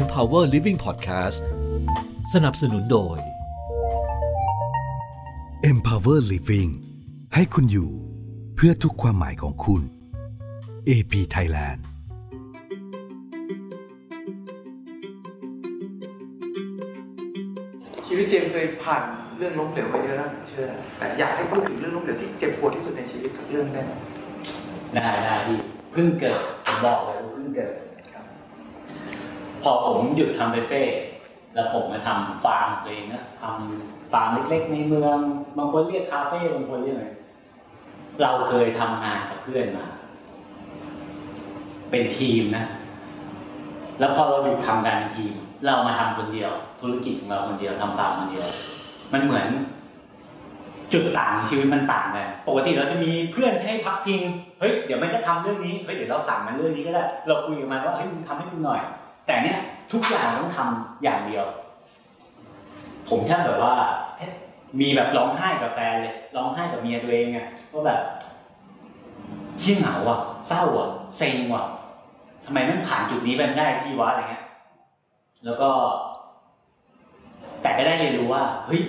Empower Living Podcast สนับสนุนโดย Empower Living ให้คุณอยู่เพื่อทุกความหมายของคุณ AP Thailand ชีวิตเจมส์เคยผ่านเรื่องล้มเหลวมาเยอะแล้วผมเชื่อนะแต่อยากให้พูดถึงเรื่องล้มเหลวที่เจ็บปวดที่สุดในชีวิตสักเรื่องได้ไหมได้ได้พี่เพิ่งเกิดผมบอกเลยว่าเพิ่งเกิดครับ พอผมหยุดทำเฟเฟ่แล้วผมมาทำฟาร์มเองนะทำฟาร์มเล็กๆ ในเมืองบางคนเรียกคาเฟ่บางคนเรียกอะไรเราเคยทำงานกับเพื่อนมา เป็นทีมนะ แล้วพอเราหยุดทำงานเป็นทีม เรามาทำคนเดียว ธุรกิจของเราคนเดียวทำฟาร์มคนเดียว มันเหมือนจุดต่างชีวิตมันต่างกันปกติเราจะมีเพื่อนให้พักพิง เฮ้ย เดี๋ยวมันจะทำเรื่องนี้ เฮ้ย เดี๋ยวเราสั่งมันเรื่องนี้ก็ได้ เราคุยกับมันว่า เฮ้ย มึงทำให้กูหน่อย แต่เนี้ยทุกอย่างต้องทำอย่างเดียว ผมแค่แบบว่า มีแบบร้องไห้กับแฟนเลยร้องไห้กับเมียตัวเองไงว่าแบบเฮี้ยเหงาอะเศร้าอะเซ็งว่ะทำไมไม่ผ่านจุดนี้ไปได้ที่วะอะไรเงี้ย แล้วก็ แต่ก็ได้เรียนรู้ว่าเฮ้ย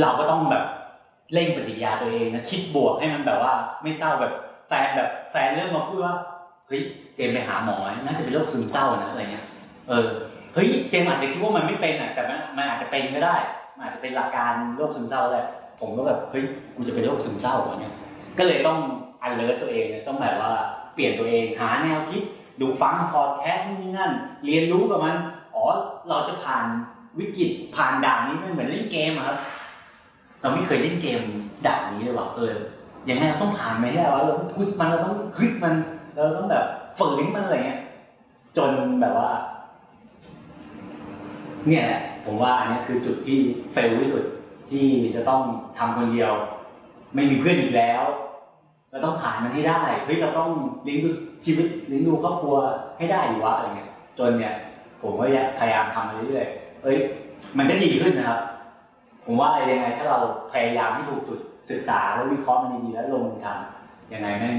เราก็ต้องแบบเร่งปฏิกิริยาตัวเองนะคิดบวกให้มันแบบว่า ไม่เศร้าแบบแฟนแบบแฟนเริ่มมาพูดว่า เฮ้ยเจมไปหาหมอน่าจะเป็นโรคซึมเศร้านะอะไรเงี้ย เออเฮ้ยเจมอาจจะคิดว่ามันไม่เป็นอะแต่มันมันอาจจะเป็นก็ได้มันอาจจะเป็นหลักการโรคซึมเศร้าแหละผมก็แบบเฮ้ยกูจะเป็นโรคซึมเศร้าเหรอเนี่ยก็เลยต้องอันเลิศตัวเองเนี่ยต้องแบบว่าเปลี่ยนตัวเองหาแนวคิดดูฟังพอดแคสต์นี่นั่น เรียนรู้กับมันอ๋อเราจะผ่านวิกฤตผ่านด่านนี้มันเหมือนเล่นเกมครับเราไม่เคยเล่นเกมด่านนี้เลยว่ะเออยังไงเราต้องผ่านไปให้ได้วะเราต้องพุชมันเราต้องฮึดมัน เราต้องแบบฝืนมันอะไรเงี้ย จนแบบว่า เนี่ยแหละผมว่าอันเนี้ยคือจุดที่เฟลที่สุดที่จะต้องทำคนเดียว ไม่มีเพื่อนอีกแล้วเราต้องผ่านมันให้ได้เฮ้ยเราต้องเลี้ยงดูชีวิตเลี้ยงดูครอบครัวให้ได้อยู่วะอะไรเงี้ย จนเนี่ย ผมก็พยายามทำมาเรื่อยๆเอ้ย มันก็ดีขึ้นนะครับ ผมว่ายังไงถ้าเราพยายามให้ถูกจุดศึกษาแล้ววิเคราะห์มันดีๆแล้วลงมือทำยังไงแม่ง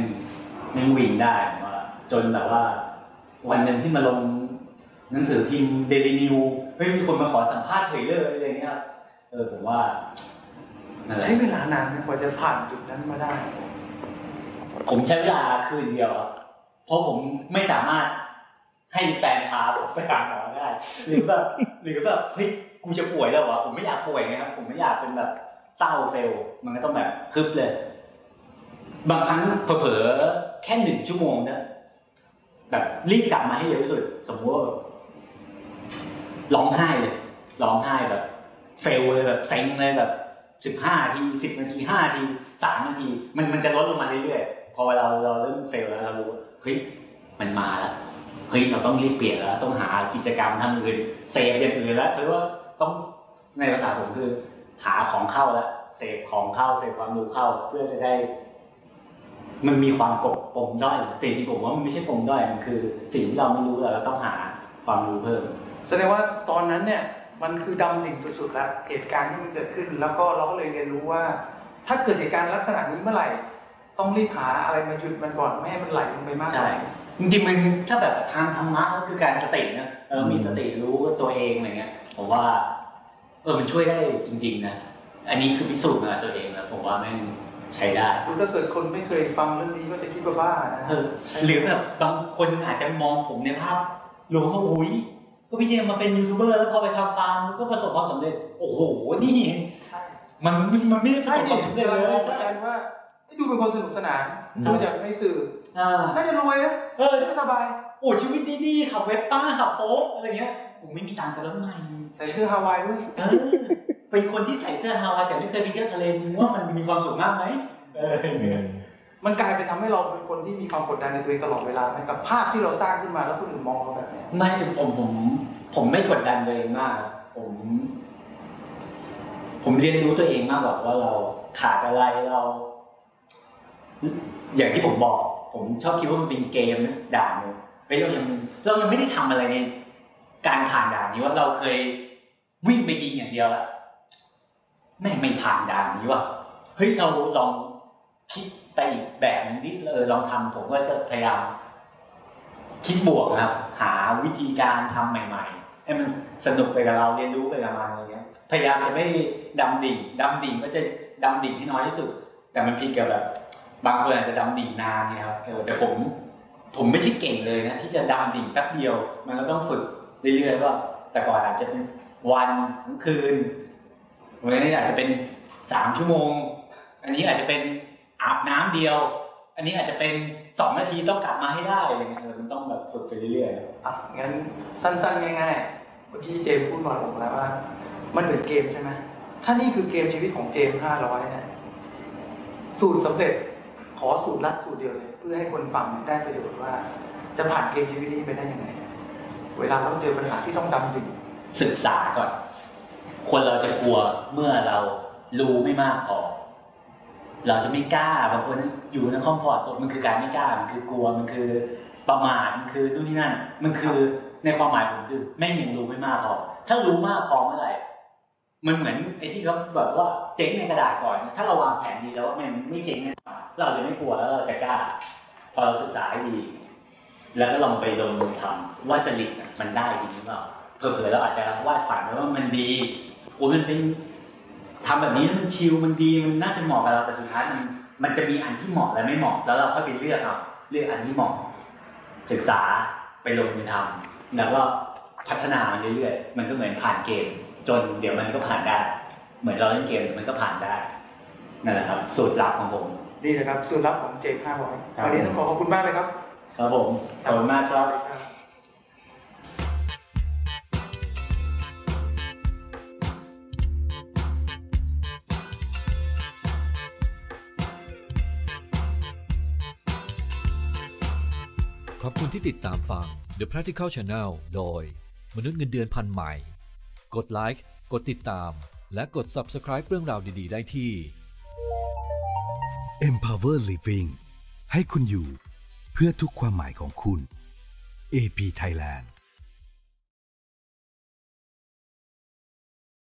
แม่งวิ่งได้ผมว่าจนแบบว่า วันหนึ่งที่มาลงหนังสือพิมพ์เดลินิวเฮ้ยมีคนมาขอสัมภาษณ์เฉยเลยอะไรเงี้ยครับเออผมว่านั่นแหละใช้เวลานานไหมกว่าจะผ่านจุดนั้นมาได้ ผมใช้เวลาคืนเดียวครับเพราะผมไม่สามารถให้แฟนพาผมไปหาหมอได้ หรือแบบหรือแบบเฮ้ยกูจะป่วยแล้ววะผมไม่อยากป่วยไงครับผมไม่อยากเป็นแบบเศร้าเฟล มันก็ต้องแบบคึบเลย บางครั้งเผลอๆแค่หนึ่งชั่วโมงนะแบบรีบกลับมาให้เร็วที่สุด สมมติว่าแบบร้องไห้เลยร้องไห้แบบ เฟลเลยแบบเซ็งเลยแบบสิบห้าทีสิบนาทีห้าทีสามนาที มันมันจะลดลงมาเรื่อยๆพอเวลาเราเริ่มเฟลแล้วเรารู้ว่าเฮ้ยมันมาแล้วเฮ้ยเราต้องรีบเปลี่ยนแล้ว ต้องหากิจกรรมทำอื่นเสพอย่างอื่นแล้วคือว่าต้องในภาษาผมคือ หาของเข้าแล้วเสพของเข้าเสพความรู้เข้าเพื่อจะได้ มันมีความกบปมด้อยแต่จริงๆผมว่ามันไม่ใช่ปมด้อยมันคือสิ่งที่เราไม่รู้แล้วเราต้องหาความรู้เพิ่ม แสดงว่าตอนนั้นเนี่ยมันคือดำดิ่งสุดๆแล้วเหตุการณ์ที่มันเกิดขึ้น แล้วก็เราก็เลยเรียนรู้ว่า ถ้าเกิดเหตุการณ์ลักษณะนี้เมื่อไหร่ ต้องรีบหาอะไรมาหยุดมันก่อนไม่ให้มันไหลลงไปมากกใช่ว่าจริงๆมันถ้าแบบทางธรรมะก็คือการสตินะเรามีสติรู้ตัวเองอะไรเงี้ยผมว่า เออมันช่วยได้จริง ๆ นะอันนี้คือพิสูจน์มาตัวเองแล้วผมว่าแม่ง ใช้ได้คือถ้าเกิดคนไม่เคยฟังเรื่องนี้ก็จะคิดว่าบ้านะเออหรือแบบบางคนอาจจะมองผมในภาพรวมว่าอุ้ยก็พี่เจมมาเป็นยูทูบเบอร์แล้วพอไปทำฟาร์มก็ประสบความสำเร็จ โอ้โหนี่ใช่มันมันไม่ได้ประใช่สบคดิวามสำเร็จกำลังเลมองยเหมือนใช่กันว่าเอ้ยดูเป็นคนสนุกสนานอืมดูจากในสื่ออ่าน่าจะรวยนะเออน่าจะสบายโอ้ชีวิตดีๆขับเวสป้าขับโฟล์กอะไรเงี้ยผมไม่มีตังค์ซะแล้วไงใส่เสื้อฮาวายด้วย เออเป็นคนที่ใส่เสื้อฮาวายแต่ไม่เคยไปเที่ยวทะเลมึงว่ามันมีความสุขมากไหมเออมันกลายเป็นทำให้เราเป็นคนที่มีความกดดันในตัวเองตลอดเวลาไหมกับภาพที่เราสร้างขึ้นมาแล้วคนอื่นมองเราแบบเนี้ยไม่ผมผม ผมไม่กดดันตัวเองมาก ผม ผมเรียนรู้ตัวเองมากกว่าว่าเราขาดอะไรเรา อย่างที่ผมบอก ผมชอบคิดว่ามันเป็นเกมนะด่านหนึงเฮ้ยเรายังเรายังไม่ได้ทำอะไรในการผ่านด่านนี้ว่าเราเคยวิ่งไปยิงอย่างเดียวละ แม่งไม่ผ่านด่านนี้ว่ะเฮ้ยเราลองคิดไปอีกแบบนึงที่เออลองทำผมก็จะพยายามคิดบวกครับ หาวิธีการทำใหม่ๆให้มันสนุกไปกับเราเรียนรู้ไปกับมันอะไรเงี้ย พยายามจะไม่ดำดิ่งดำดิ่งก็จะดำดิ่งให้น้อยที่สุด แต่มันพีกับแบบ บางคนอาจจะดำดิ่งนานนี่ครับเออแต่ผมผมไม่ใช่เก่งเลยนะที่จะดำดิ่งแป๊บเดียว มันก็ต้องฝึกเรื่อยๆว่าแต่ก่อนอาจจะเป็นวันทั้งคืน วันนี้อาจจะเป็นสามชั่วโมง อันนี้อาจจะเป็นอาบน้ำเดียว อันนี้อาจจะเป็นสองนาทีต้องกลับมาให้ได้อะไรเงี้ยเออมันต้องแบบฝึกไปเรื่อยๆครับอะงั้นสั้นๆง่ายๆเมื่อกี้เจมส์พูดมาผมแล้วว่า มันเหมือนเกมใช่ไหมถ้านี่คือเกมชีวิตของเจมห้าร้อยเนี่ยสูตรสำเร็จขอสูตรลัดสูตรเดียวเลยเพื่อให้คนฟังได้ประโยชน์ว่า จะผ่านเกมชีวิตนี้ไปได้ยังไง เวลาเราเจอปัญหาที่ต้องดำดิ่งศึกษาก่อน คนเราจะกลัวเมื่อเรารู้ไม่มากพอ เราจะไม่กล้าบางคนอยู่ในคอมฟอร์ตโซนมันคือการไม่กล้า มันคือกลัว มันคือประมาท มันคือนู่นนี่นั่น มันคือในความหมายผมคือแม่งยังรู้ไม่มากพอ ถ้ารู้มากพอเมื่อไหร่ มันเหมือนไอ้ที่เขาแบบว่าเจ๊งในกระดาษก่อน ถ้าเราวางแผนดีแล้วว่ามันไม่เจ๊งแน่นอนเราจะไม่กลัวแล้วเราจะกล้า พอเราศึกษาให้ดี แล้วก็ลองไปลงมือทำว่าจริตมันได้จริงหรือเปล่าเผื่อๆเราอาจจะวาดฝันไว้ว่ามันดี โอ้ยมันเป็นทำแบบนี้แล้วมันชิลมันดีมันน่าจะเหมาะกับเราแต่สุดท้ายมันมันจะมีอันที่เหมาะและไม่เหมาะแล้วเราค่อยไปเลือกเอาเลือกอันที่เหมาะ ศึกษาไปลงมือทำแล้วก็พัฒนามันเรื่อยๆมันก็เหมือนผ่านเกม จนเดี๋ยวมันก็ผ่านได้ เหมือนเราเล่นเกมมันก็ผ่านได้นั่นแหละครับ สูตรลับของผมนี่นะครับสูตรลับของเจมห้าร้อยครับวันนี้ต้องขอขอบคุณมากเลยครับ ครับผมขอบคุณมากครับ ขอบคุณที่ติดตามฟัง The Practical Channel โดย มนุษย์เงินเดือนพันใหม่ กดไลค์ กดติดตาม และกด Subscribe เรื่องราวดี ๆ ได้ที่ Empower Living ให้คุณอยู่เพื่อทุกความหมายของคุณ AP Thailand